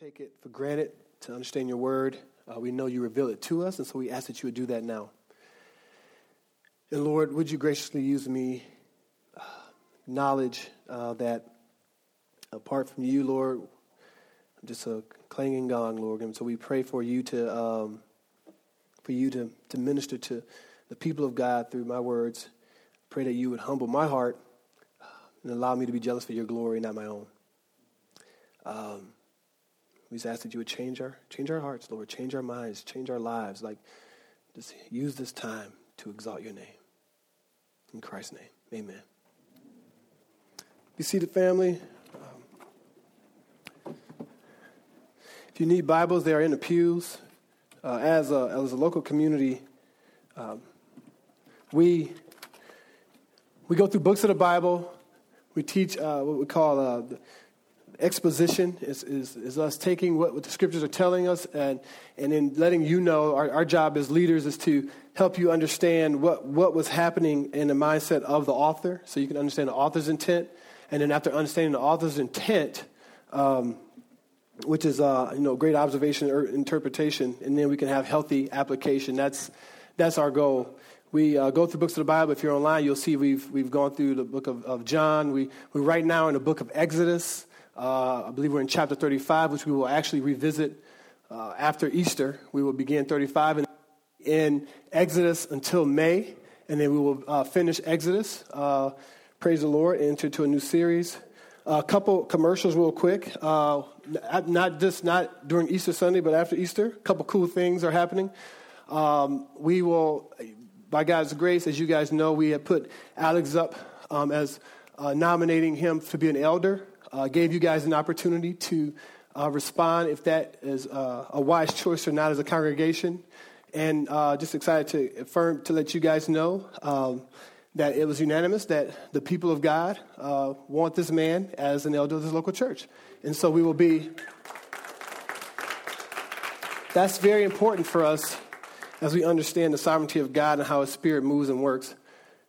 take it for granted to understand your word. Uh, we know you reveal it to us, and so we ask that you would do that now. And Lord, would you graciously use me, uh, knowledge uh, that apart from you, Lord, I'm just a clanging gong, Lord. And so we pray for you to, um, for you to, to minister to the people of God through my words. Pray that you would humble my heart uh, and allow me to be jealous for your glory, not my own. Um, we just ask that you would change our change our hearts, Lord, change our minds, change our lives. Like, just use this time to exalt your name. In Christ's name, Amen. Be seated, family. Um, if you need Bibles, they are in the pews. Uh, as a as a local community, um, we we go through books of the Bible. We teach uh, what we call uh, exposition is, is, is us taking what, what, the scriptures are telling us and, and then letting you know our, our job as leaders is to help you understand what, what was happening in the mindset of the author so you can understand the author's intent and then after understanding the author's intent um, which is uh, you know great observation or interpretation and then we can have healthy application that's that's our goal we uh, go through books of the Bible. If you're online, you'll see we've, we've gone through the book of, of John. We, we're right now in the book of Exodus. Uh, I believe we're in chapter 35, which we will actually revisit uh, after Easter. We will begin 35 in, in, Exodus until May, and then we will uh, finish Exodus. Uh, praise the Lord, enter to a new series. A couple commercials, real quick. Uh, not just not during Easter Sunday, but after Easter. A couple cool things are happening. Um, we will, by God's grace, as you guys know, we have put Alex up um, as uh, nominating him to be an elder uh, gave you guys an opportunity to uh, respond if that is uh, a wise choice or not as a congregation. And uh, just excited to affirm to let you guys know um, that it was unanimous that the people of God uh, want this man as an elder of this local church. And so we will be. That's very important for us as we understand the sovereignty of God and how His Spirit moves and works.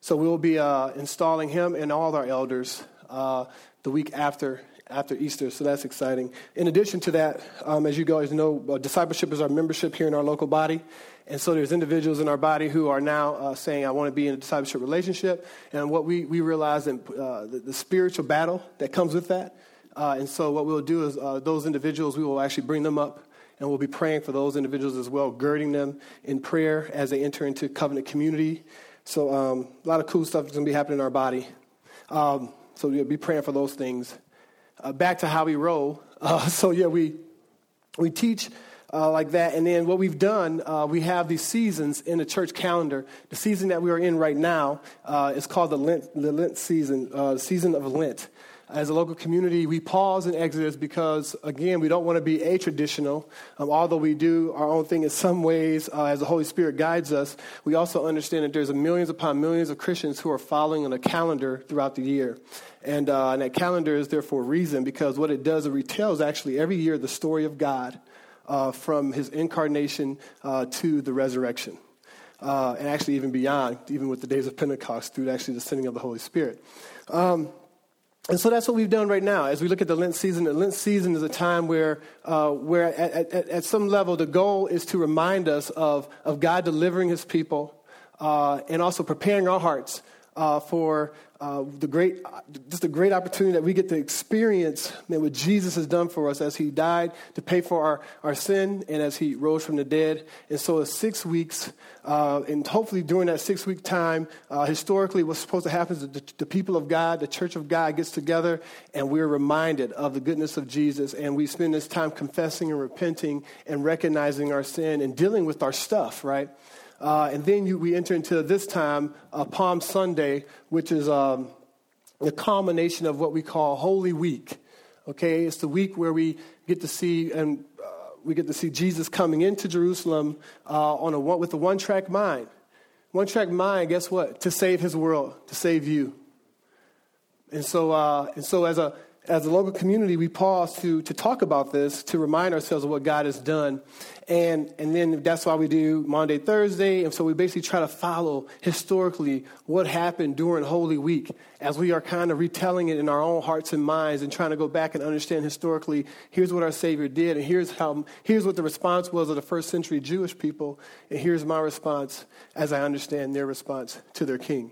So we will be uh, installing him and all our elders uh, the week after after Easter, so that's exciting. In addition to that, um, as you guys know, uh, discipleship is our membership here in our local body. And so there's individuals in our body who are now uh, saying, I want to be in a discipleship relationship. And what we, we realize in uh, the, the, spiritual battle that comes with that. Uh, and so what we'll do is uh, those individuals, we will actually bring them up and we'll be praying for those individuals as well, girding them in prayer as they enter into covenant community. So um, a lot of cool stuff is going to be happening in our body. Um, so we'll be praying for those things. Uh, back to how we roll. Uh, so yeah, we we teach uh, like that, and then what we've done, uh, we have these seasons in the church calendar. The season that we are in right now uh, is called the Lent, the Lent season, uh, season of Lent as a local community, we pause in Exodus because, again, we don't want to be a traditional. Um, although we do our own thing in some ways uh, as the Holy Spirit guides us, we also understand that there's millions upon millions of Christians who are following on a calendar throughout the year. And, uh, and that calendar is there for a reason because what it does, it retells actually every year the story of God uh, from his incarnation uh, to the resurrection. Uh, and actually, even beyond, even with the days of Pentecost, through actually the sending of the Holy Spirit. Um, and so that's what we've done right now. As we look at the Lent season, the Lent season is a time where, uh, where at, at, at, some level, the goal is to remind us of, of God delivering his people uh, and also preparing our hearts uh, for uh, the great, just a great opportunity that we get to experience man, what Jesus has done for us as he died to pay for our, our sin and as he rose from the dead. And so it's six weeks, uh, and hopefully during that six week time, uh, historically what's supposed to happen is the, the people of God, the church of God gets together and we're reminded of the goodness of Jesus and we spend this time confessing and repenting and recognizing our sin and dealing with our stuff, right? Uh, and then you, we enter into this time, uh, Palm Sunday, which is um, the culmination of what we call Holy Week. Okay, it's the week where we get to see and uh, we get to see Jesus coming into Jerusalem uh, on a with a one-track mind. One-track mind. Guess what? To save His world, to save you. And so, uh, and so as a as a local community, we pause to, to talk about this, to remind ourselves of what God has done. And, and then that's why we do Monday, Thursday. And so we basically try to follow historically what happened during Holy Week as we are kind of retelling it in our own hearts and minds and trying to go back and understand historically here's what our Savior did, and here's, how, here's what the response was of the first century Jewish people, and here's my response as I understand their response to their King.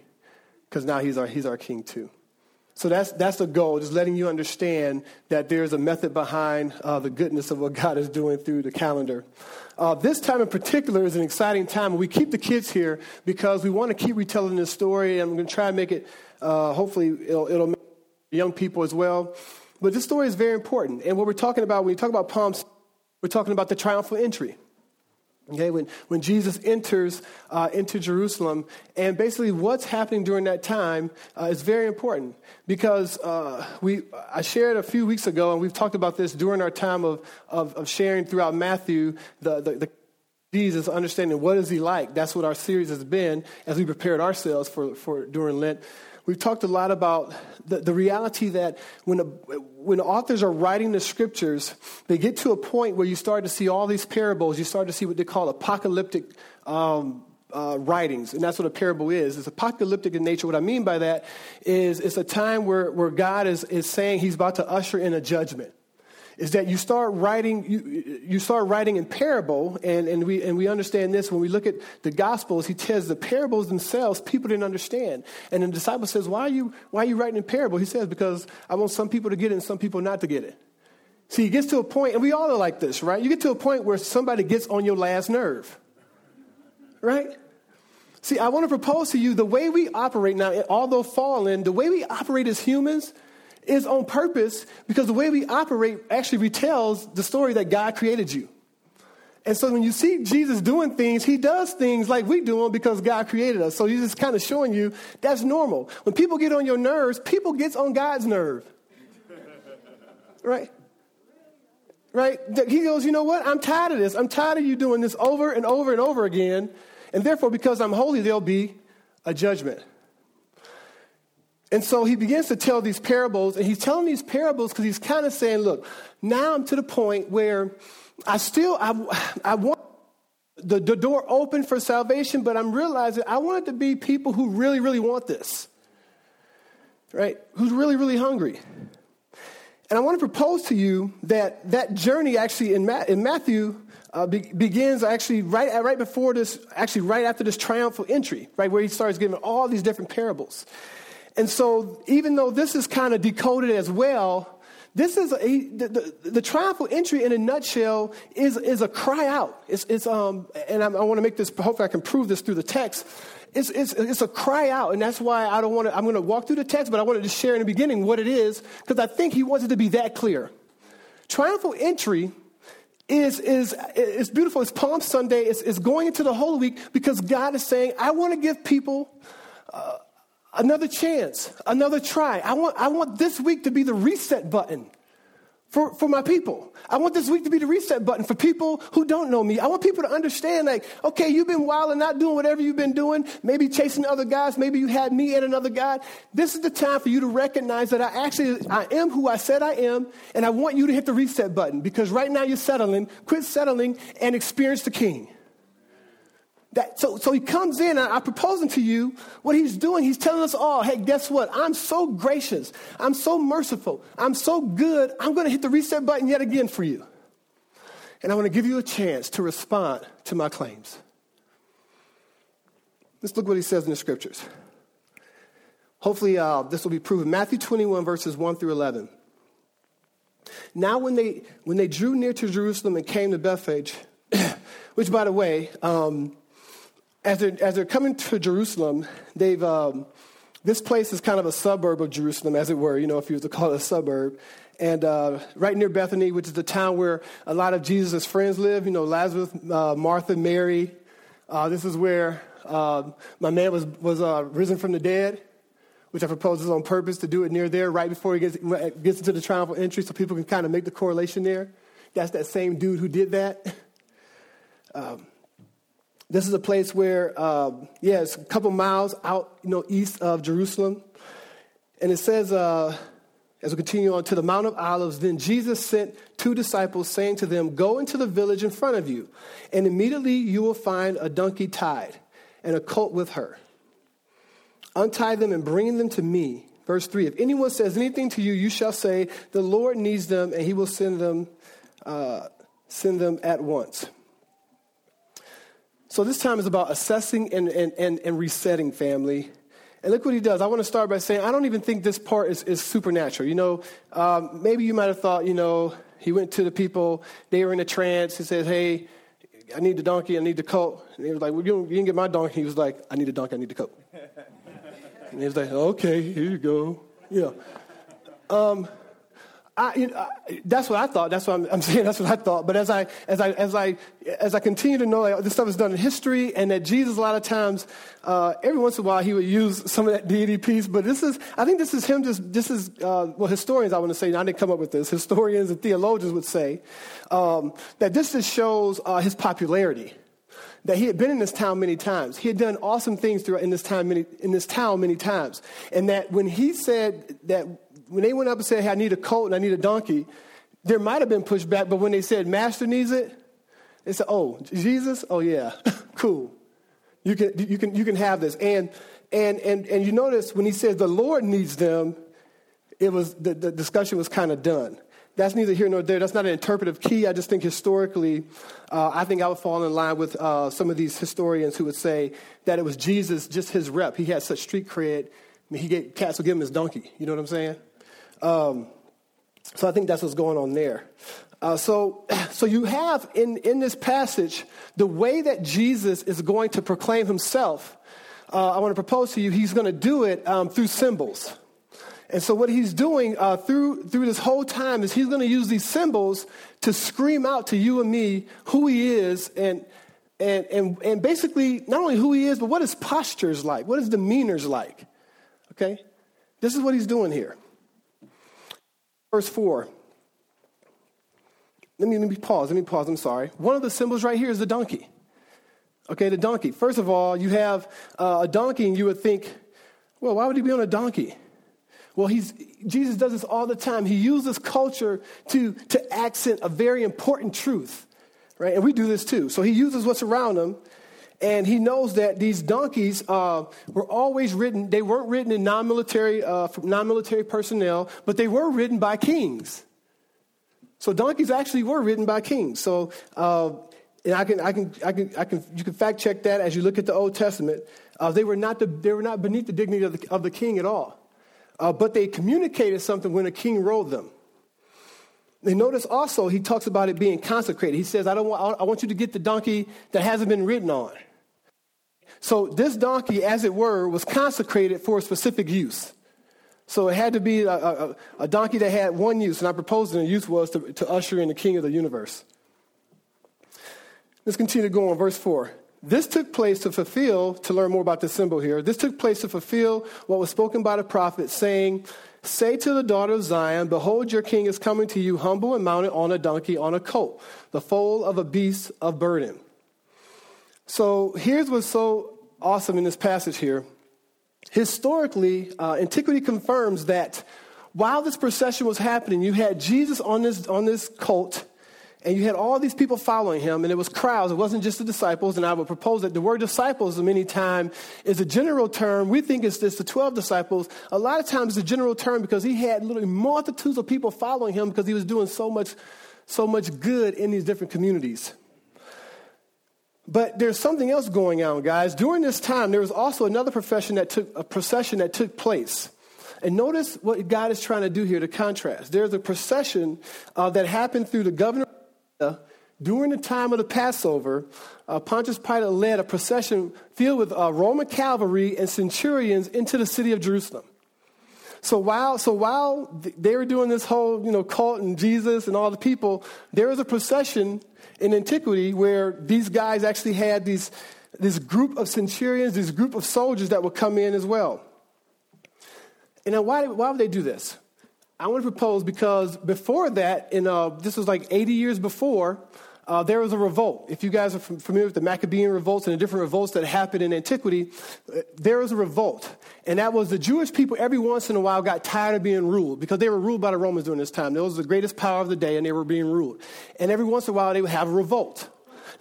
Because now he's our, he's our King too. So that's, that's the goal, just letting you understand that there's a method behind uh, the goodness of what God is doing through the calendar. Uh, this time in particular is an exciting time. We keep the kids here because we want to keep retelling this story, and I'm going to try and make it, uh, hopefully, it'll, it'll make young people as well. But this story is very important. And what we're talking about, when we talk about Palms, we're talking about the triumphal entry. Okay, when, when Jesus enters uh, into Jerusalem, and basically what's happening during that time uh, is very important because uh, we, I shared a few weeks ago, and we've talked about this during our time of, of, of sharing throughout Matthew, the, the, the Jesus, understanding what is he like. That's what our series has been as we prepared ourselves for, for during Lent. We've talked a lot about the, the reality that when, a, when authors are writing the scriptures, they get to a point where you start to see all these parables. You start to see what they call apocalyptic um, uh, writings, and that's what a parable is. It's apocalyptic in nature. What I mean by that is it's a time where, where God is, is saying he's about to usher in a judgment is that you start writing you, you start writing in parable and, and, we, and we understand this. When we look at the gospels he tells the parables themselves people didn't understand. And the disciple says why are you why are you writing in parable? He says because i want some people to get it and some people not to get it. See he gets to a point and we all are like this right? You get to a point where somebody gets on your last nerve right? See i want to propose to you the way we operate now although fallen the way we operate as humans is on purpose because the way we operate actually retells the story that God created you. And so when you see Jesus doing things, he does things like we do them because God created us. So he's just kind of showing you that's normal. When people get on your nerves, people gets on God's nerve. right? Right? He goes, you know what? I'm tired of this. I'm tired of you doing this over and over and over again. And therefore, because I'm holy, there'll be a judgment. And so he begins to tell these parables, and he's telling these parables because he's kind of saying, look, now I'm to the point where I still, I, I want the, the door open for salvation, but I'm realizing I want it to be people who really, really want this, right? Who's really, really hungry. And I want to propose to you that that journey actually in, Ma- in Matthew uh, be- begins actually right, right before this, actually right after this triumphal entry, right, where he starts giving all these different parables. And so, even though this is kind of decoded as well, this is a, the, the, the, triumphal entry in a nutshell is, is a cry out. It's, it's um, and I, I want to make this, hopefully, I can prove this through the text. It's, it's, it's a cry out, and that's why I don't want to, I'm going to walk through the text, but I wanted to share in the beginning what it is, because I think he wants it to be that clear. Triumphal entry is, is, is beautiful. It's Palm Sunday. It's, it's going into the Holy Week because God is saying, I want to give people uh, another chance, another try. I want, I want this week to be the reset button for, for my people. I want this week to be the reset button for people who don't know me. I want people to understand, like, okay, you've been wild and not doing whatever you've been doing, maybe chasing other guys, maybe you had me and another guy. This is the time for you to recognize that I actually, I am who I said I am, and I want you to hit the reset button because right now you're settling. Quit settling and experience the king. That, so, so he comes in, and I'm proposing to you what he's doing. He's telling us all, hey, guess what? I'm so gracious. I'm so merciful. I'm so good. I'm going to hit the reset button yet again for you. And I want to give you a chance to respond to my claims. Let's look what he says in the scriptures. Hopefully, uh, this will be proven. Matthew 21, verses 1 through 11. Now, when they, when they drew near to Jerusalem and came to Bethphage, which, by the way, um, as they're, as they're coming to Jerusalem, they've, um, this place is kind of a suburb of Jerusalem, as it were, you know, if you were to call it a suburb. And uh, right near Bethany, which is the town where a lot of Jesus' friends live, you know, Lazarus, uh, Martha, Mary. Uh, this is where uh, my man was, was uh, risen from the dead, which I propose is on purpose to do it near there right before he gets, gets into the triumphal entry so people can kind of make the correlation there. That's that same dude who did that. Um, this is a place where, um, yeah, it's a couple miles out, you know, east of Jerusalem. And it says, uh, as we continue on to the Mount of Olives, then Jesus sent two disciples, saying to them, Go into the village in front of you, and immediately you will find a donkey tied and a colt with her. Untie them and bring them to me. Verse 3 If anyone says anything to you, you shall say, The Lord needs them, and he will send them, uh, send them at once. So this time is about assessing and, and, and, and resetting family. And look what he does. I want to start by saying I don't even think this part is, is supernatural. You know, um, maybe you might have thought, you know, he went to the people, they were in a trance. He says, hey, I need the donkey, I need the coat. And he was like, well, you, you didn't get my donkey. He was like, I need a donkey, I need the coat. and he was like, okay, here you go. Yeah. Um, I, you know, that's what I thought. That's what I'm, I'm, saying. That's what I thought. But as I, as I, as I, as I continue to know that this stuff is done in history, and that Jesus, a lot of times, uh, every once in a while, he would use some of that deity piece. But this is, I think, this is him. Just, this is, uh, well, historians. I want to say. I didn't come up with this. Historians and theologians would say um, that this just shows uh, his popularity that he had been in this town many times. He had done awesome things throughout in this time many, in this town many times. And that when he said that when they went up and said, hey, I need a colt and I need a donkey, there might have been pushback, but when they said, Master needs it, they said, oh, Jesus? Oh, yeah, cool. You can, you, can, you can have this. And, and, and, and you notice when he says the Lord needs them, it was, the, the discussion was kind of done. That's neither here nor there. That's not an interpretive key. I just think historically, uh, I think I would fall in line with uh, some of these historians who would say that it was Jesus, just his rep. He had such street cred. I mean, he gave, cats would give him his donkey. You know what I'm saying? Um, so I think that's what's going on there. Uh, so, so you have in, in this passage the way that Jesus is going to proclaim himself. Uh, I want to propose to you, he's going to do it um, through symbols. And so, what he's doing uh, through, through this whole time is he's going to use these symbols to scream out to you and me who he is and, and, and, and basically not only who he is, but what his posture is like, what his demeanor is like. Okay? This is what he's doing here. Verse 4. Let me, let me pause. Let me pause. I'm sorry. One of the symbols right here is the donkey. Okay, the donkey. First of all, you have uh, a donkey, and you would think, well, why would he be on a donkey? Well, he's, Jesus does this all the time. He uses culture to, to accent a very important truth, right? And we do this too. So he uses what's around him and he knows that these donkeys uh, were always ridden, they weren't ridden in non military, uh, non-military personnel, but they were ridden by kings. So donkeys actually were ridden by kings. So, uh, and I can, I can, I can, I can, you can fact check that as you look at the Old Testament. Uh, they, were not the, they were not beneath the dignity of the, of the king at all. Uh, but they communicated something when a king rode them. And notice also, he talks about it being consecrated. He says, I, don't want, I want you to get the donkey that hasn't been ridden on. So this donkey, as it were, was consecrated for a specific use. So it had to be a, a, a donkey that had one use, and I proposed that the use was to, to usher in the king of the universe. Let's continue to go on, verse 4. This took place to fulfill, to learn more about the symbol here, this took place to fulfill what was spoken by the prophet, saying, Say to the daughter of Zion, Behold, your king is coming to you, humble and mounted on a donkey, on a colt, the foal of a beast of burden. So here's what's so awesome in this passage here. Historically, uh, antiquity confirms that while this procession was happening, you had Jesus on this, on this colt, and you had all these people following him, and it was crowds. It wasn't just the disciples. And I would propose that the word disciples, many times, is a general term. We think it's just the 12 disciples. A lot of times, it's a general term because he had literally multitudes of people following him because he was doing so much, so much good in these different communities. But there's something else going on, guys. During this time, there was also another profession that took a procession that took place. And notice what God is trying to do here to contrast. There's a procession uh, that happened through the governor during the time of the Passover. Uh, Pontius Pilate led a procession filled with uh, Roman cavalry and centurions into the city of Jerusalem. So while, so while they were doing this whole, you know, cult and Jesus and all the people, there was a procession in antiquity where these guys actually had these, this group of centurions, this group of soldiers that would come in as well. And now, why, why would they do this? I want to propose because before that, in uh, this was like 80 years before, uh, there was a revolt. If you guys are familiar with the Maccabean revolts and the different revolts that happened in antiquity, uh, there was a revolt. And that was the Jewish people every once in a while got tired of being ruled because they were ruled by the Romans during this time. That was the greatest power of the day and they were being ruled. And every once in a while they would have a revolt.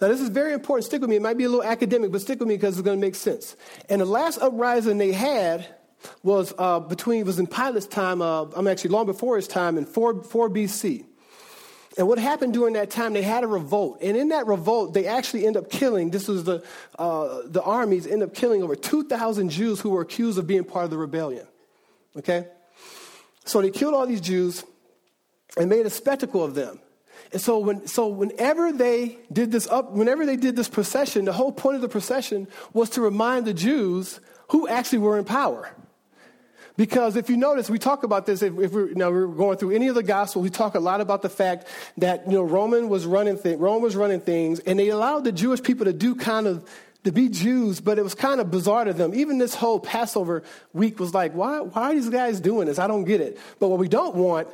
Now, this is very important. Stick with me. It might be a little academic, but stick with me because it's going to make sense. And the last uprising they had was uh, between, was in Pilate's time, uh, I'm actually long before his time, in 4, 4 BC. And what happened during that time, they had a revolt. And in that revolt, they actually end up killing, this was the, uh, the armies end up killing over 2,000 Jews who were accused of being part of the rebellion. Okay? So they killed all these Jews and made a spectacle of them. And so, when, so whenever they did this up, whenever they did this procession, the whole point of the procession was to remind the Jews who actually were in power. Because if you notice, we talk about this, if, if we're, you know, we're going through any of the gospel, we talk a lot about the fact that, you know, Roman was running Rome was running things, and they allowed the Jewish people to do kind of, to be Jews, but it was kind of bizarre to them. Even this whole Passover week was like, why, why are these guys doing this? I don't get it. But what we don't want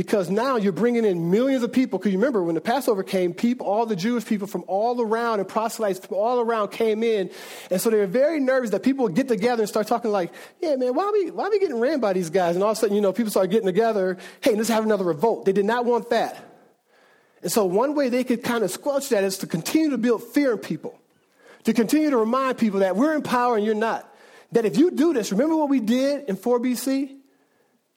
because now you're bringing in millions of people. Because you remember when the Passover came, people, all the Jewish people from all around and proselytes from all around came in. And so they were very nervous that people would get together and start talking like, yeah, man, why are we, why are we getting ran by these guys? And all of a sudden, you know, people start getting together. Hey, let's have another revolt. They did not want that. And so one way they could kind of squelch that is to continue to build fear in people, to continue to remind people that we're in power and you're not. That if you do this, remember what we did in 4 BC?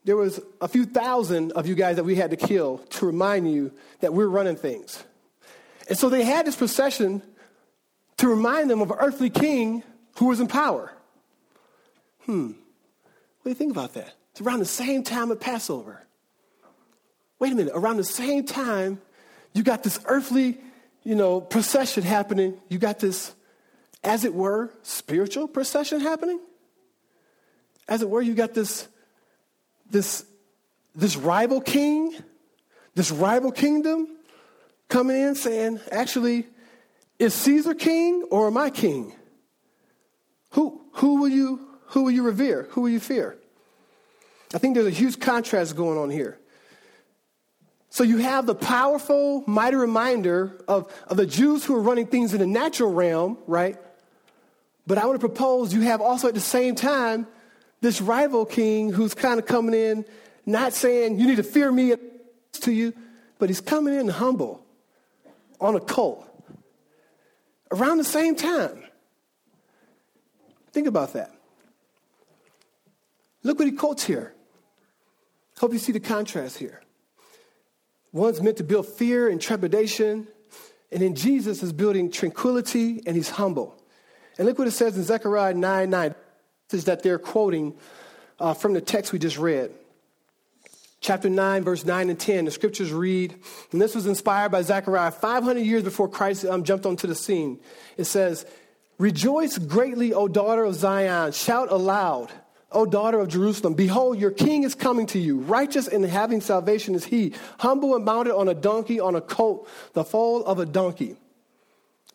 There was a few thousand of you guys that we had to kill to remind you that we're running things. And so they had this procession to remind them of an earthly king who was in power. Hmm. What do you think about that? It's around the same time of Passover. Wait a minute, around the same time, you got this earthly, you know, procession happening. You got this, as it were, spiritual procession happening. As it were, you got this this, this rival king, this rival kingdom coming in saying, actually, is Caesar king or am I king? Who, who, will you, who will you revere? Who will you fear? I think there's a huge contrast going on here. So you have the powerful, mighty reminder of, of the Jews who are running things in the natural realm, right? But I want to propose you have also at the same time this rival king who's kind of coming in, not saying, you need to fear me to you, but he's coming in humble on a colt around the same time. Think about that. Look what he quotes here. Hope you see the contrast here. One's meant to build fear and trepidation, and then Jesus is building tranquility and he's humble. And look what it says in Zechariah 9 9 is that they're quoting uh, from the text we just read. Chapter 9, verse 9 and 10, the scriptures read, and this was inspired by Zechariah 500 years before Christ um, jumped onto the scene. It says, Rejoice greatly, O daughter of Zion. Shout aloud, O daughter of Jerusalem. Behold, your king is coming to you. Righteous and having salvation is he. Humble and mounted on a donkey, on a colt, the foal of a donkey.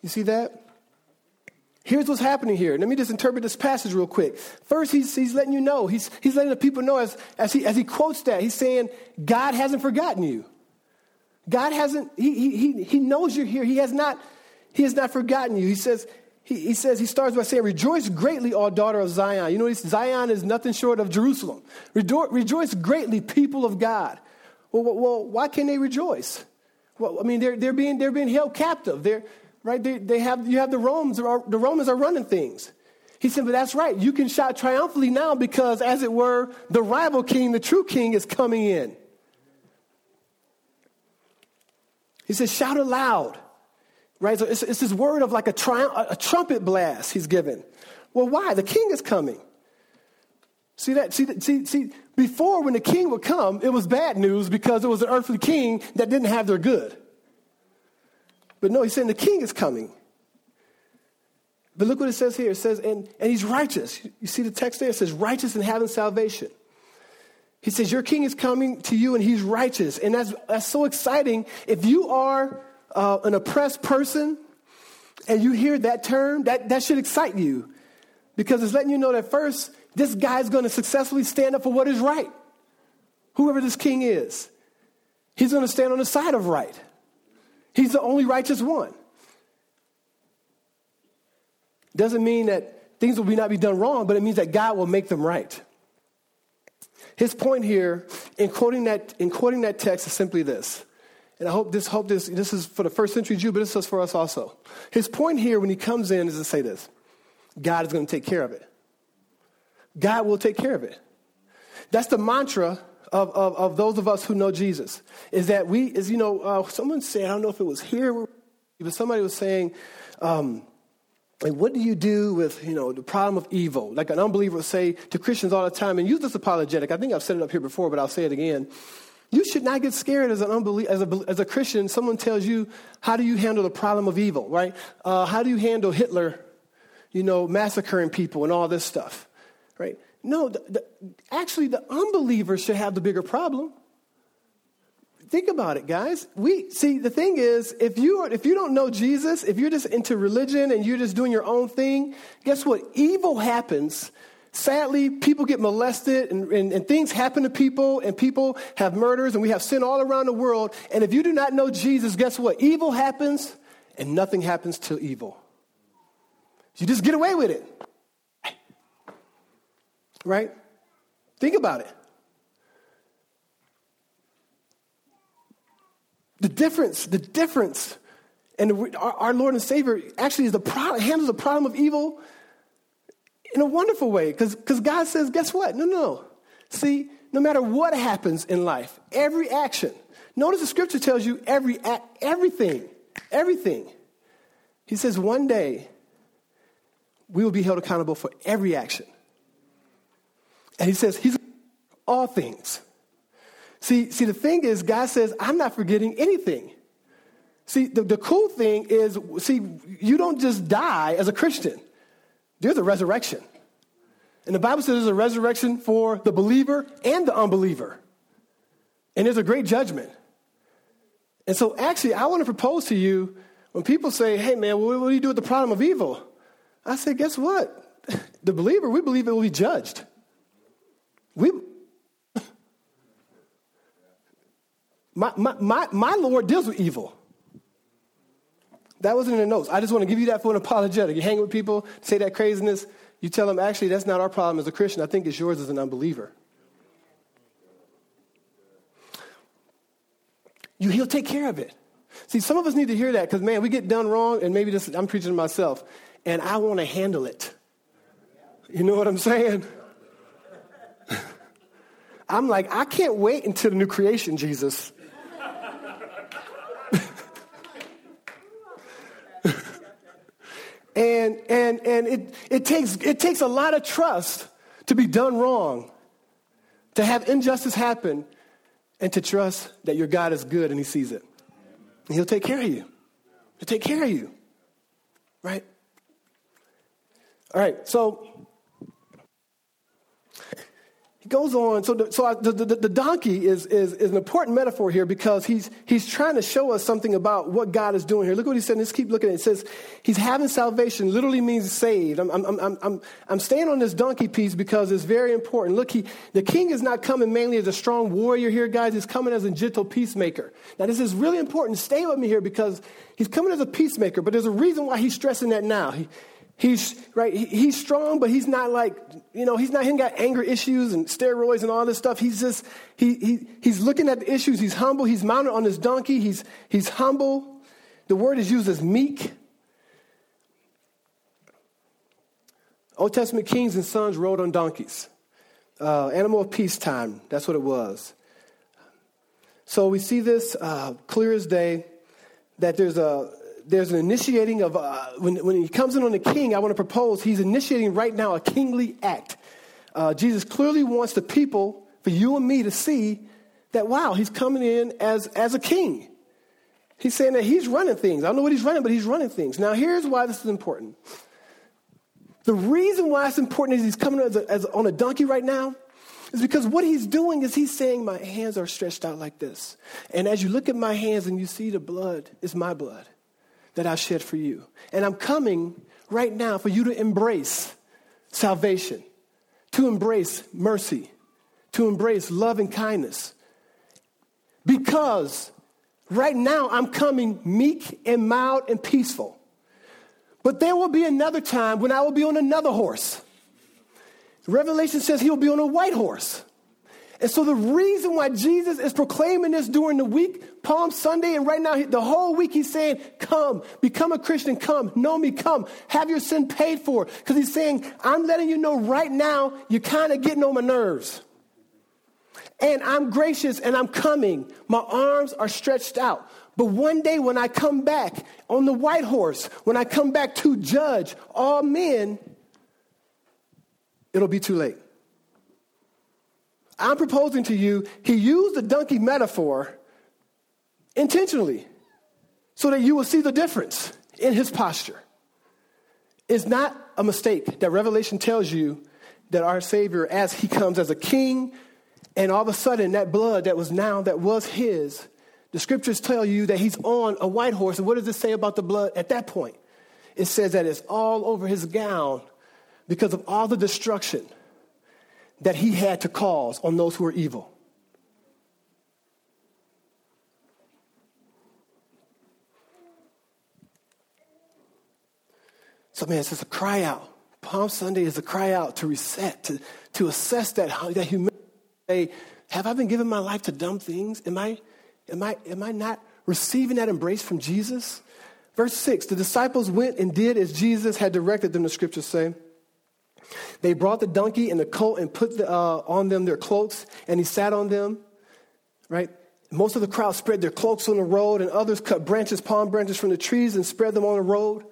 You see that? Here's what's happening here. Let me just interpret this passage real quick. First, he's, he's letting you know, he's, he's letting the people know as, as, he, as he quotes that, he's saying, God hasn't forgotten you. God hasn't, he, he, he knows you're here. He has not, he has not forgotten you. He says, he, he says, he starts by saying, Rejoice greatly, all daughter of Zion. You know, Zion is nothing short of Jerusalem. Rejoice greatly, people of God. Well, well, why can't they rejoice? Well, I mean, they're, they're, being, they're being held captive. They're, right? They, they have, you have the Romans, the Romans are running things. He said, but that's right. You can shout triumphantly now because, as it were, the rival king, the true king, is coming in. He says, shout aloud. Right? So it's, it's this word of like a, a trumpet blast he's given. Well, why? The king is coming. See that? See, see, see, before when the king would come, it was bad news because it was an earthly king that didn't have their good. But no, he's saying the king is coming. But look what it says here. It says, and, and he's righteous. You see the text there? It says, righteous and having salvation. He says, Your king is coming to you and he's righteous. And that's, that's so exciting. If you are uh, an oppressed person and you hear that term, that, that should excite you because it's letting you know that first, this guy's going to successfully stand up for what is right. Whoever this king is, he's going to stand on the side of right. He's the only righteous one. Doesn't mean that things will not be done wrong, but it means that God will make them right. His point here in quoting that, in quoting that text is simply this. And I hope this, hope this, this is for the first century Jew, but this is for us also. His point here when he comes in is to say this God is going to take care of it. God will take care of it. That's the mantra of, of, of those of us who know Jesus. Is that we, is, you know, uh, someone said, I don't know if it was here, but somebody was saying, um, like, what do you do with, you know, the problem of evil? Like an unbeliever will say to Christians all the time, and use this apologetic. I think I've said it up here before, but I'll say it again. You should not get scared as an unbeliever, as a, as a Christian. Someone tells you, how do you handle the problem of evil, right? Uh, how do you handle Hitler, you know, massacring people and all this stuff, right? No, the, the, actually, the unbeliever should have the bigger problem. Think about it, guys. We see the thing is, if you if you don't know Jesus, if you're just into religion and you're just doing your own thing, guess what? Evil happens. Sadly, people get molested and, and, and things happen to people, and people have murders, and we have sin all around the world. And if you do not know Jesus, guess what? Evil happens, and nothing happens to evil. You just get away with it. Right? Think about it. The difference, the difference, and our, our Lord and Savior actually is the handles the problem of evil in a wonderful way. Because God says, guess what? No, no. See, no matter what happens in life, every action, notice the scripture tells you every act, everything, everything. He says one day we will be held accountable for every action. And he says he's all things. See, see, the thing is, God says, I'm not forgetting anything. See, the, the cool thing is, see, you don't just die as a Christian. There's a resurrection. And the Bible says there's a resurrection for the believer and the unbeliever. And there's a great judgment. And so, actually, I want to propose to you when people say, hey, man, what, what do you do with the problem of evil? I say, guess what? The believer, we believe it will be judged. We, My, my, my, my Lord deals with evil. That wasn't in the notes. I just want to give you that for an apologetic. You hang with people, say that craziness, you tell them, actually, that's not our problem as a Christian. I think it's yours as an unbeliever. You, he'll take care of it. See, some of us need to hear that because, man, we get done wrong, and maybe this, I'm preaching to myself, and I want to handle it. You know what I'm saying? I'm like, I can't wait until the new creation, Jesus. And, and, and it, it, takes, it takes a lot of trust to be done wrong, to have injustice happen, and to trust that your God is good and he sees it. And he'll take care of you. He'll take care of you. Right? All right, so goes on. So, the, so I, the, the, the, donkey is, is, is an important metaphor here because he's, he's trying to show us something about what God is doing here. Look what he said. Let's keep looking at it. It says he's having salvation, literally means saved. I'm, I'm, I'm, I'm, I'm staying on this donkey piece because it's very important. Look, he, the king is not coming mainly as a strong warrior here, guys. He's coming as a gentle peacemaker. Now, this is really important. Stay with me here because he's coming as a peacemaker, but there's a reason why he's stressing that now. He, He's right. he's strong, but he's not like you know. He's not. He got anger issues and steroids and all this stuff. He's just he, he he's looking at the issues. He's humble. He's mounted on his donkey. He's he's humble. The word is used as meek. Old Testament kings and sons rode on donkeys. Uh, animal of peacetime. That's what it was. So we see this uh, clear as day that there's a there's an initiating of, uh, when, when he comes in on the king, I want to propose, he's initiating right now a kingly act. Uh, Jesus clearly wants the people, for you and me, to see that, wow, he's coming in as, as a king. He's saying that he's running things. I don't know what he's running, but he's running things. Now, here's why this is important. The reason why it's important is he's coming as, a, as on a donkey right now is because what he's doing is he's saying, My hands are stretched out like this. And as you look at my hands and you see the blood, it's my blood that I shed for you. And I'm coming right now for you to embrace salvation, to embrace mercy, to embrace love and kindness. Because Right now, I'm coming meek and mild and peaceful. But there will be another time when I will be on another horse. Revelation says he will be on a white horse. And so the reason why Jesus is proclaiming this during the week, Palm Sunday, and right now, the whole week, he's saying, Come, become a Christian, come, know me, come, have your sin paid for. Because he's saying, I'm letting you know right now, you're kind of getting on my nerves. And I'm gracious and I'm coming. My arms are stretched out. But one day when I come back on the white horse, when I come back to judge all men, it'll be too late. I'm proposing to you, he used the donkey metaphor intentionally so that you will see the difference in his posture. It's not a mistake that Revelation tells you that our Savior, as he comes as a king, and all of a sudden that blood that was now, that was his, the scriptures tell you that he's on a white horse. And what does it say about the blood at that point? It says that it's all over his gown because of all the destruction that he had to cause on those who are evil. So, man, it's just a cry out. Palm Sunday is a cry out to reset, to, to assess that, that humility. Say, have I been giving my life to dumb things? Am I, am, I, am I not receiving that embrace from Jesus? Verse 6 The disciples went and did as Jesus had directed them, the scriptures say. They brought the donkey and the colt and put the, uh, on them their cloaks, and he sat on them, right? Most of the crowd spread their cloaks on the road, and others cut branches, palm branches from the trees, and spread them on the road.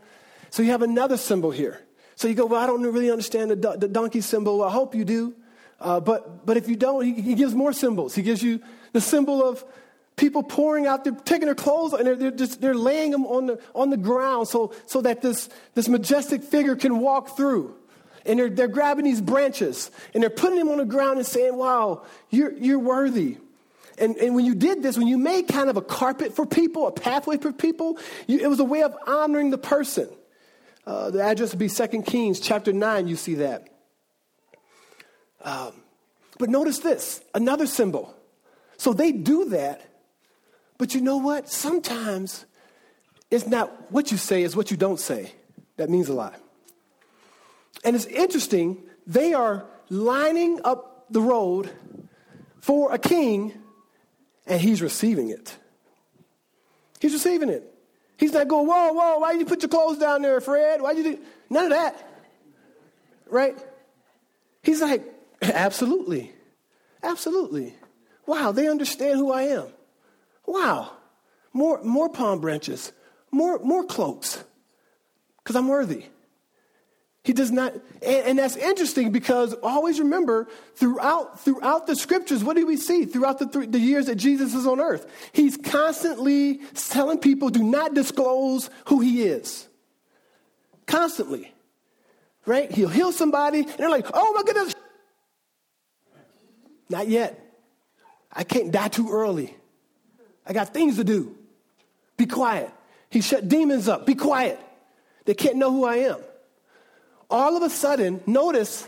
So you have another symbol here. So you go, well, I don't really understand the, the donkey symbol. Well, I hope you do. Uh, but, but if you don't, he, he, gives more symbols. He gives you the symbol of people pouring out, they're taking their clothes and they're, they're, just, they're laying them on the, on the ground so, so that this, this majestic figure can walk through and they're, they're grabbing these branches and they're putting them on the ground and saying, Wow, you're, you're worthy. And, and when you did this, when you made kind of a carpet for people, a pathway for people, you, it was a way of honoring the person. Uh, the address would be 2 Kings chapter 9, you see that. Um, but notice this another symbol. So they do that, but you know what? Sometimes it's not what you say, it's what you don't say. That means a lot. And it's interesting, they are lining up the road for a king, and he's receiving it. He's receiving it. He's not going, whoa, whoa, why did you put your clothes down there, Fred? Why did you do none of that? Right? He's like, absolutely. Absolutely. Wow, they understand who I am. Wow. More, more palm branches, more, more cloaks, because I'm worthy. He does not, and, and, that's interesting because always remember throughout, throughout the scriptures, what do we see throughout the, th- the years that Jesus is on earth? He's constantly telling people, do not disclose who he is. Constantly. Right? He'll heal somebody, and they're like, oh my goodness. Not yet. I can't die too early. I got things to do. Be quiet. He shut demons up. Be quiet. They can't know who I am all of a sudden, notice,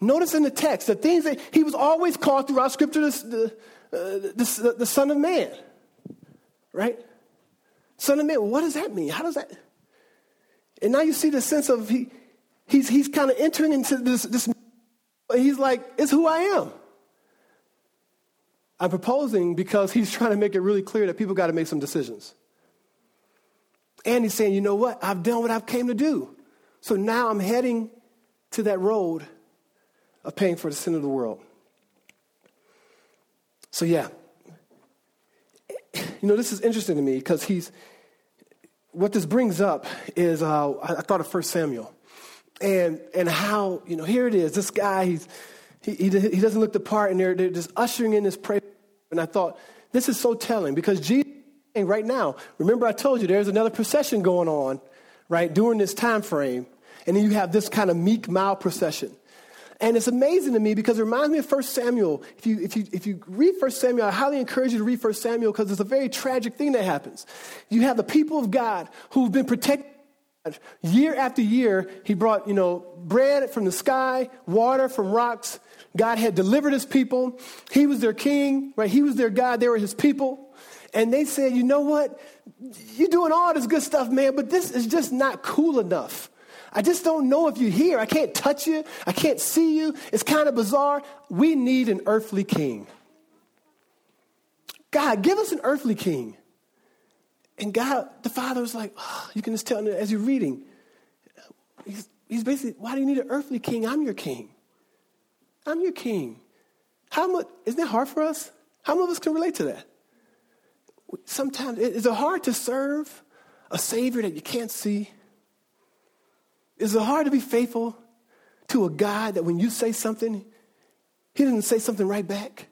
notice in the text the things that he was always called throughout Scripture the, uh, the, the Son of Man, right? Son of Man. What does that mean? How does that? And now you see the sense of he, he's he's kind of entering into this this. He's like, it's who I am. I'm proposing because he's trying to make it really clear that people got to make some decisions. And he's saying, you know what? I've done what I've came to do. So now I'm heading to that road of paying for the sin of the world. So, yeah. You know, this is interesting to me because he's, what this brings up is, uh, I thought of 1 Samuel and, and how, you know, here it is. This guy, he's, he, he, he doesn't look the part, and they're, they're just ushering in this prayer. And I thought, this is so telling because Jesus, right now, remember I told you there's another procession going on right, during this time frame. And then you have this kind of meek, mild procession. And it's amazing to me because it reminds me of 1 Samuel. If you, if you, if you read 1 Samuel, I highly encourage you to read 1 Samuel because it's a very tragic thing that happens. You have the people of God who've been protected year after year. He brought, you know, bread from the sky, water from rocks. God had delivered his people. He was their king, right? He was their God. They were his people. And they said, you know what? You're doing all this good stuff, man, but this is just not cool enough. I just don't know if you're here. I can't touch you. I can't see you. It's kind of bizarre. We need an earthly king. God, give us an earthly king. And God, the Father was like, oh, you can just tell as you're reading, he's, he's basically, why do you need an earthly king? I'm your king. I'm your king. How much, isn't that hard for us? How many of us can relate to that? Sometimes, is it hard to serve a Savior that you can't see? Is it hard to be faithful to a God that when you say something, He doesn't say something right back?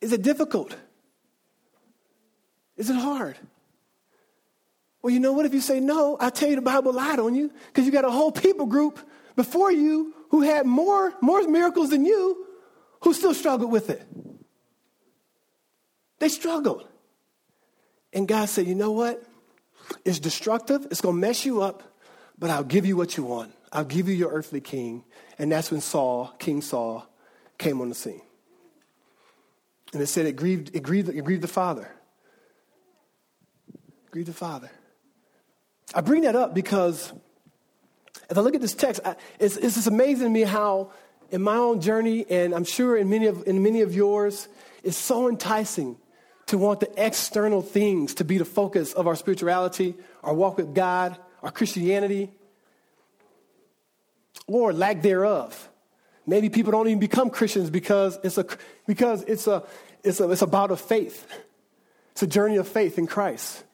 Is it difficult? Is it hard? Well, you know what? If you say no, I'll tell you the Bible lied on you because you got a whole people group before you who had more, more miracles than you who still struggled with it. They struggled. And God said, you know what? It's destructive, it's going to mess you up, but I'll give you what you want. I'll give you your earthly king. And that's when Saul, King Saul, came on the scene. And it said it grieved, it grieved, it grieved the Father. Grieved the Father. I bring that up because as I look at this text, I, it's, it's just amazing to me how, in my own journey, and I'm sure in many of, in many of yours, it's so enticing to want the external things to be the focus of our spirituality, our walk with God, our Christianity, or lack thereof. Maybe people don't even become Christians because it's a because it's a it's a it's about a faith. It's a journey of faith in Christ.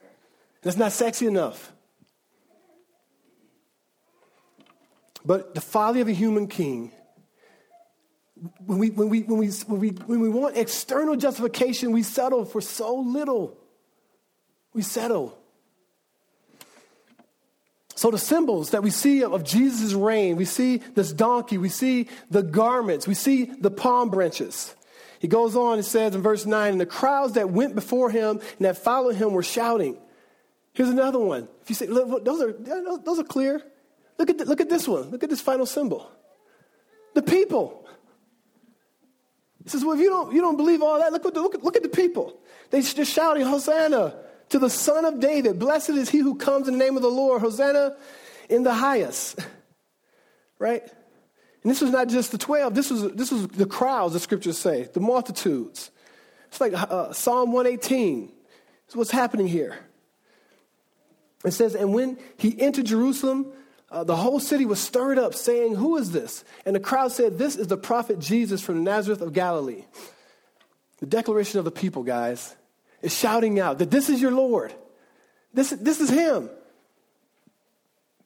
That's not sexy enough. But the folly of a human king, when we, when we, when we, when we, when we want external justification, we settle for so little. We settle. So, the symbols that we see of Jesus' reign, we see this donkey, we see the garments, we see the palm branches. He goes on and says in verse 9, and the crowds that went before him and that followed him were shouting. Here's another one. If you say, those are, those are clear. Look at, the, look at this one. Look at this final symbol. The people. He says, well, if you don't, you don't believe all that, look, at the, look, look at the people. They're just shouting, Hosanna to the Son of David. Blessed is he who comes in the name of the Lord. Hosanna in the highest. Right? And this was not just the 12. This was, this was the crowds, the scriptures say, the multitudes. It's like uh, Psalm 118. It's what's happening here. It says, and when he entered Jerusalem, uh, the whole city was stirred up, saying, Who is this? And the crowd said, This is the prophet Jesus from Nazareth of Galilee. The declaration of the people, guys, is shouting out that this is your Lord. This, this is him.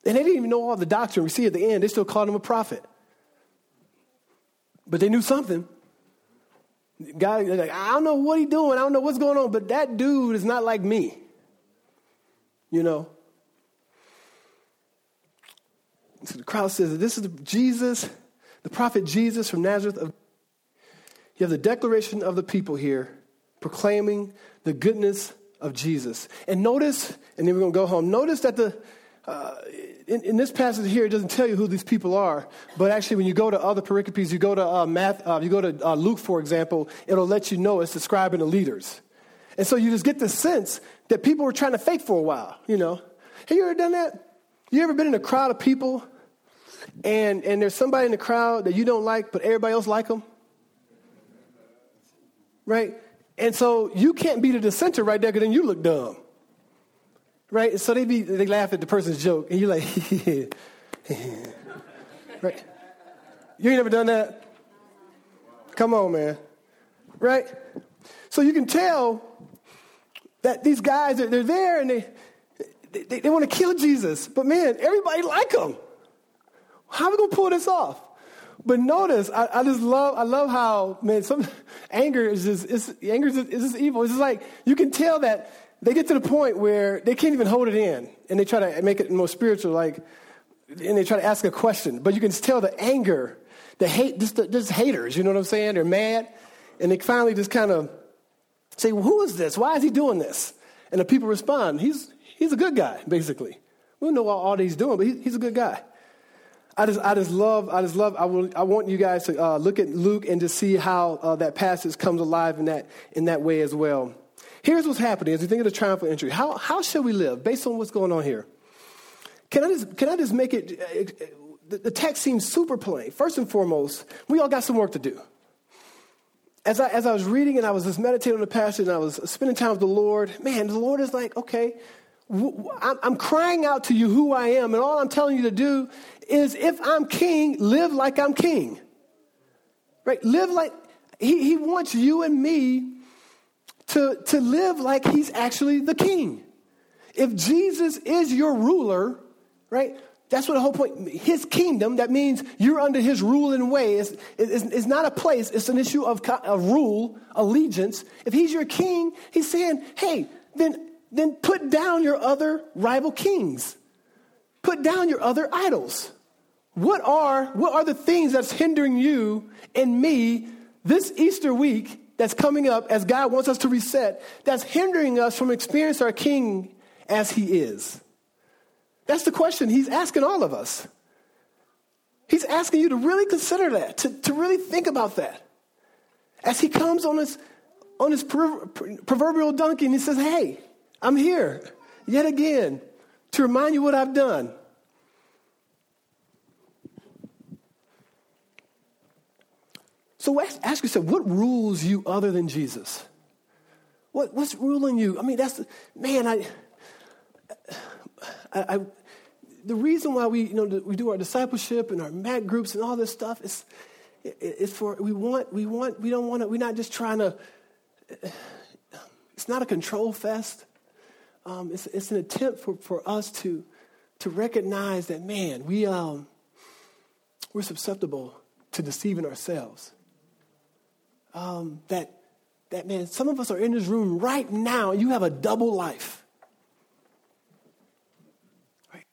And they didn't even know all the doctrine. We see at the end, they still called him a prophet. But they knew something. God, like, I don't know what he's doing. I don't know what's going on, but that dude is not like me. You know? So the crowd says, This is Jesus, the prophet Jesus from Nazareth. Of, you have the declaration of the people here proclaiming the goodness of Jesus. And notice, and then we're going to go home. Notice that the uh, in, in, this passage here, it doesn't tell you who these people are, but actually, when you go to other pericopes, you go to uh, Math, uh, you go to uh, Luke, for example, it'll let you know it's describing the leaders, and so you just get the sense that people were trying to fake for a while. You know, have you ever done that? You ever been in a crowd of people and, and there's somebody in the crowd that you don't like, but everybody else like them? Right? And so you can't be the dissenter right there because then you look dumb. Right? So they, be, they laugh at the person's joke, and you're like, right? You ain't never done that? Come on, man. Right? So you can tell that these guys, they're, there and they, they, they want to kill Jesus. But man, everybody like him. How are we going to pull this off? But notice, I, I, just love, I love how, man, some anger is just, it's, anger is just, it's just evil. It's just like, you can tell that they get to the point where they can't even hold it in. And they try to make it more spiritual, like, and they try to ask a question. But you can tell the anger, the hate, just, the, just haters, you know what I'm saying? They're mad. And they finally just kind of say, well, who is this? Why is he doing this? And the people respond, he's, he's a good guy, basically. We don't know all, all that he's doing, but he, he's a good guy. I just, I just love, I just love, I, will, I want you guys to uh, look at Luke and to see how uh, that passage comes alive in that, in that way as well. Here's what's happening as we think of the triumphal entry. How, how should we live based on what's going on here? Can I just, can I just make it, uh, the, the text seems super plain. First and foremost, we all got some work to do. As I, as I was reading and I was just meditating on the passage and I was spending time with the Lord, man, the Lord is like, okay, I'm crying out to you who I am, and all I'm telling you to do is if I'm king, live like I'm king. Right? Live like, he, he wants you and me to, to live like he's actually the king. If Jesus is your ruler, right? That's what the whole point. His kingdom, that means you're under his rule and way, is, is, not a place, it's an issue of a rule, allegiance. If he's your king, he's saying, hey, then, then put down your other rival kings. Put down your other idols. What are, what are the things that's hindering you and me this Easter week that's coming up as God wants us to reset, that's hindering us from experiencing our King as He is? That's the question He's asking all of us. He's asking you to really consider that, to, to really think about that. As He comes on His, on his proverbial donkey and He says, Hey, I'm here yet again to remind you what I've done. So ask yourself, what rules you other than Jesus? What, what's ruling you? I mean, that's, man, I, I, I, the reason why we, you know, we do our discipleship and our MAC groups and all this stuff is, it's for, we want, we want, we don't want to, we're not just trying to, it's not a control fest. Um, it's, it's an attempt for, for us to, to recognize that, man, we, um, we're susceptible to deceiving ourselves um, that, that, man, some of us are in this room right now, you have a double life. Right?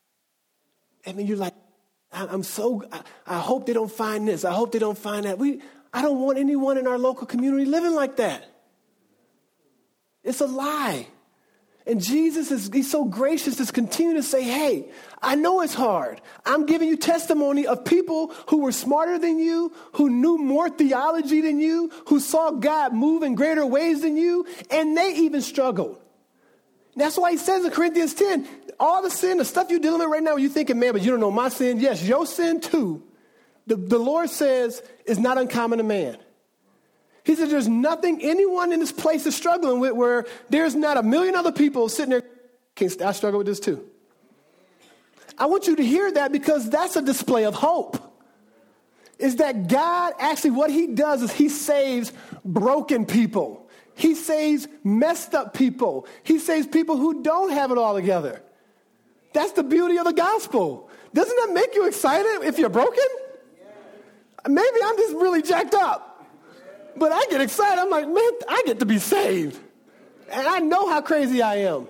I mean, you're like, I'm so, I, hope they don't find this. I hope they don't find that. We, I don't want anyone in our local community living like that. It's a lie. And Jesus is he's so gracious to continue to say, hey, I know it's hard. I'm giving you testimony of people who were smarter than you, who knew more theology than you, who saw God move in greater ways than you, and they even struggled. That's why he says in Corinthians 10, all the sin, the stuff you're dealing with right now, you're thinking, man, but you don't know my sin. Yes, your sin too. The, the Lord says is not uncommon to man. He said, There's nothing anyone in this place is struggling with where there's not a million other people sitting there. I struggle with this too. I want you to hear that because that's a display of hope. Is that God actually, what He does is He saves broken people. He saves messed up people. He saves people who don't have it all together. That's the beauty of the gospel. Doesn't that make you excited if you're broken? Maybe I'm just really jacked up. But I get excited. I'm like, man, I get to be saved. And I know how crazy I am.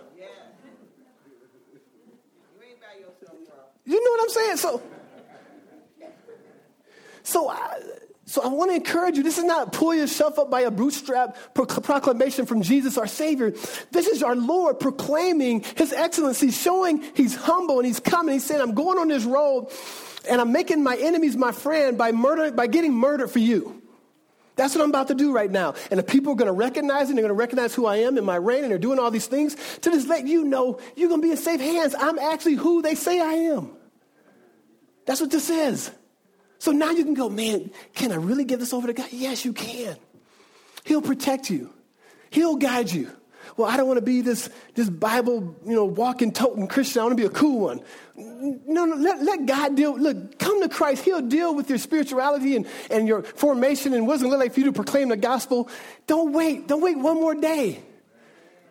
You know what I'm saying? So, so I, so I want to encourage you. This is not pull yourself up by a bootstrap proclamation from Jesus, our Savior. This is our Lord proclaiming His excellency, showing He's humble and He's coming. He's saying, "I'm going on this road, and I'm making my enemies my friend by murder, by getting murdered for you." That's what I'm about to do right now. And the people are going to recognize it. They're going to recognize who I am in my reign. And they're doing all these things to just let you know you're going to be in safe hands. I'm actually who they say I am. That's what this is. So now you can go, man, can I really give this over to God? Yes, you can. He'll protect you. He'll guide you well, I don't want to be this, this Bible, you know, walking, toting Christian. I want to be a cool one. No, no, let, let God deal. Look, come to Christ. He'll deal with your spirituality and, and your formation and wisdom. Let like for you to proclaim the gospel. Don't wait. Don't wait one more day.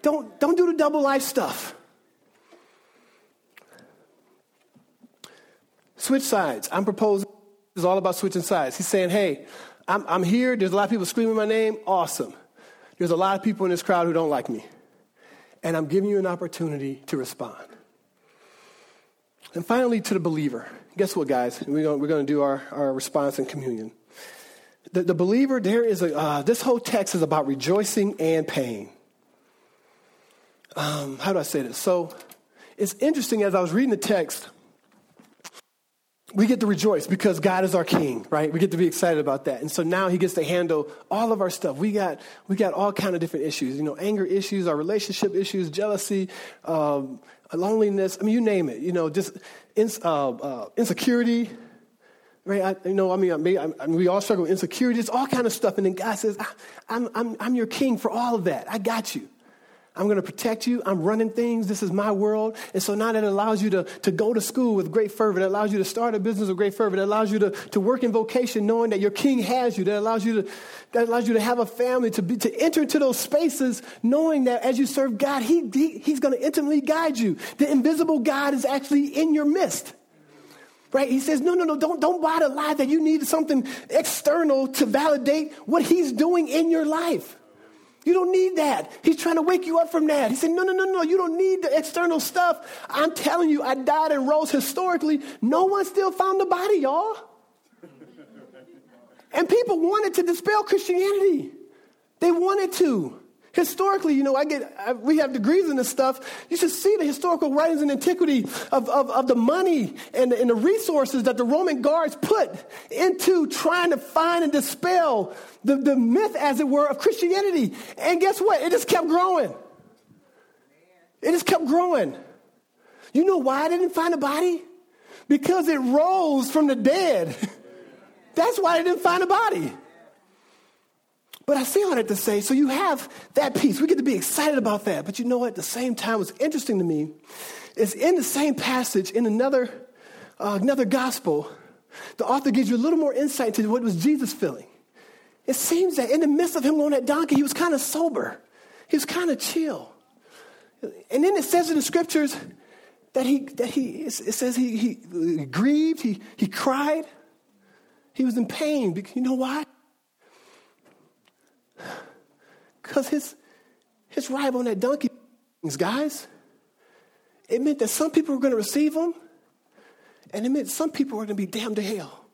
Don't, don't do the double life stuff. Switch sides. I'm proposing. It's all about switching sides. He's saying, hey, I'm, I'm here. There's a lot of people screaming my name. Awesome. There's a lot of people in this crowd who don't like me. And I'm giving you an opportunity to respond. And finally, to the believer. Guess what, guys? We're going, we're going to do our, our response in communion. The, the believer, there is a, uh, this whole text is about rejoicing and pain. Um, how do I say this? So it's interesting as I was reading the text, we get to rejoice because God is our king, right? We get to be excited about that. And so now he gets to handle all of our stuff. We got, we got all kind of different issues, you know, anger issues, our relationship issues, jealousy, um, loneliness. I mean, you name it, you know, just ins, uh, uh, insecurity, right? I, you know, I mean, I, I mean, we all struggle with insecurity, just all kind of stuff. And then God says, I'm, I'm, I'm your king for all of that. I got you. I'm going to protect you. I'm running things. This is my world. And so now that allows you to, to go to school with great fervor. That allows you to start a business with great fervor. That allows you to, to work in vocation knowing that your king has you. That allows you to, that allows you to have a family, to, be, to enter into those spaces knowing that as you serve God, he, he He's going to intimately guide you. The invisible God is actually in your midst. Right? He says, no, no, no, don't, don't buy the lie that you need something external to validate what he's doing in your life. You don't need that. He's trying to wake you up from that. He said, No, no, no, no, you don't need the external stuff. I'm telling you, I died and rose historically. No one still found the body, y'all. and people wanted to dispel Christianity. They wanted to. Historically, you know, I get, I, we have degrees in this stuff. You should see the historical writings and antiquity of, of, of the money and, and the resources that the Roman guards put into trying to find and dispel the, the myth, as it were, of Christianity. And guess what? It just kept growing. It just kept growing. You know why I didn't find a body? Because it rose from the dead. That's why I didn't find a body. But I say all that to say, so you have that piece. We get to be excited about that. But you know what? At the same time, what's interesting to me is in the same passage, in another, uh, another gospel, the author gives you a little more insight into what was Jesus feeling. It seems that in the midst of him on that donkey, he was kind of sober. He was kind of chill. And then it says in the scriptures that he, that he it says he, he grieved, he, he cried, he was in pain. You know why? Because his, his ride on that donkey, guys, it meant that some people were going to receive him, and it meant some people were going to be damned to hell.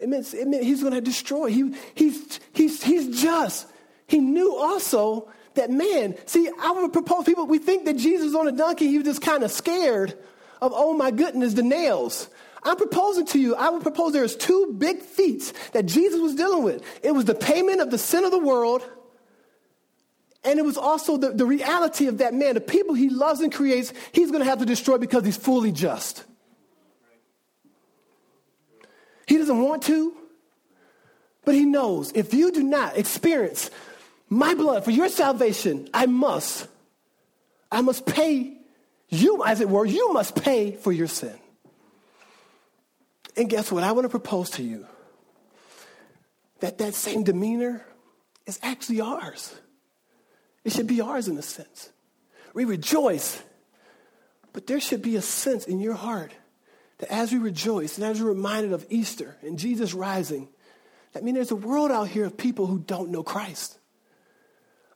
It meant, it meant he's going to destroy. He, he's, he's, he's just. He knew also that, man, see, I would propose people, we think that Jesus on a donkey, he was just kind of scared of, oh my goodness, the nails. I'm proposing to you, I would propose there's two big feats that Jesus was dealing with. It was the payment of the sin of the world, and it was also the, the reality of that man, the people he loves and creates, he's going to have to destroy because he's fully just. He doesn't want to, but he knows if you do not experience my blood for your salvation, I must. I must pay you, as it were, you must pay for your sin. And guess what? I want to propose to you that that same demeanor is actually ours. It should be ours in a sense. We rejoice, but there should be a sense in your heart that as we rejoice and as we're reminded of Easter and Jesus rising, that means there's a world out here of people who don't know Christ.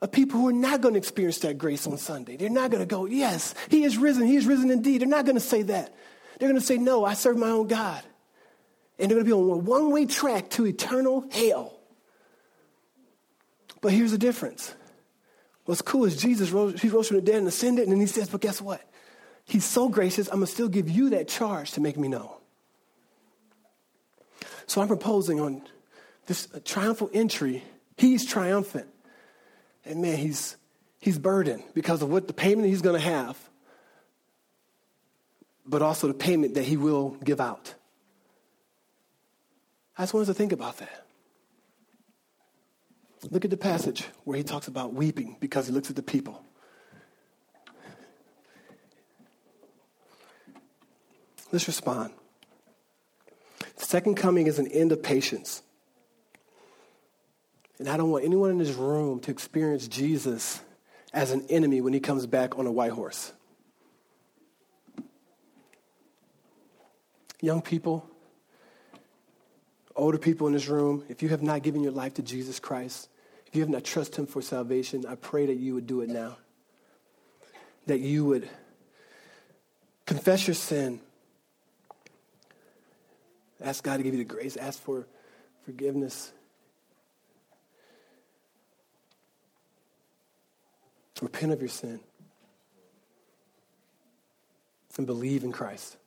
Of people who are not going to experience that grace on Sunday. They're not going to go, yes, he is risen, he is risen indeed. They're not going to say that. They're going to say, no, I serve my own God and they're going to be on a one way track to eternal hell. But here's the difference. What's cool is Jesus rose, he rose from the dead and ascended, and then he says, But guess what? He's so gracious, I'm to still give you that charge to make me know. So I'm proposing on this triumphal entry. He's triumphant. And man, he's, he's burdened because of what the payment he's to have, but also the payment that he will give out. I just want us to think about that. Look at the passage where he talks about weeping because he looks at the people. Let's respond. The second coming is an end of patience. And I don't want anyone in this room to experience Jesus as an enemy when he comes back on a white horse. Young people, older people in this room, if you have not given your life to Jesus Christ, if you have not trusted him for salvation, I pray that you would do it now. That you would confess your sin. Ask God to give you the grace. Ask for forgiveness. Repent of your sin. And believe in Christ.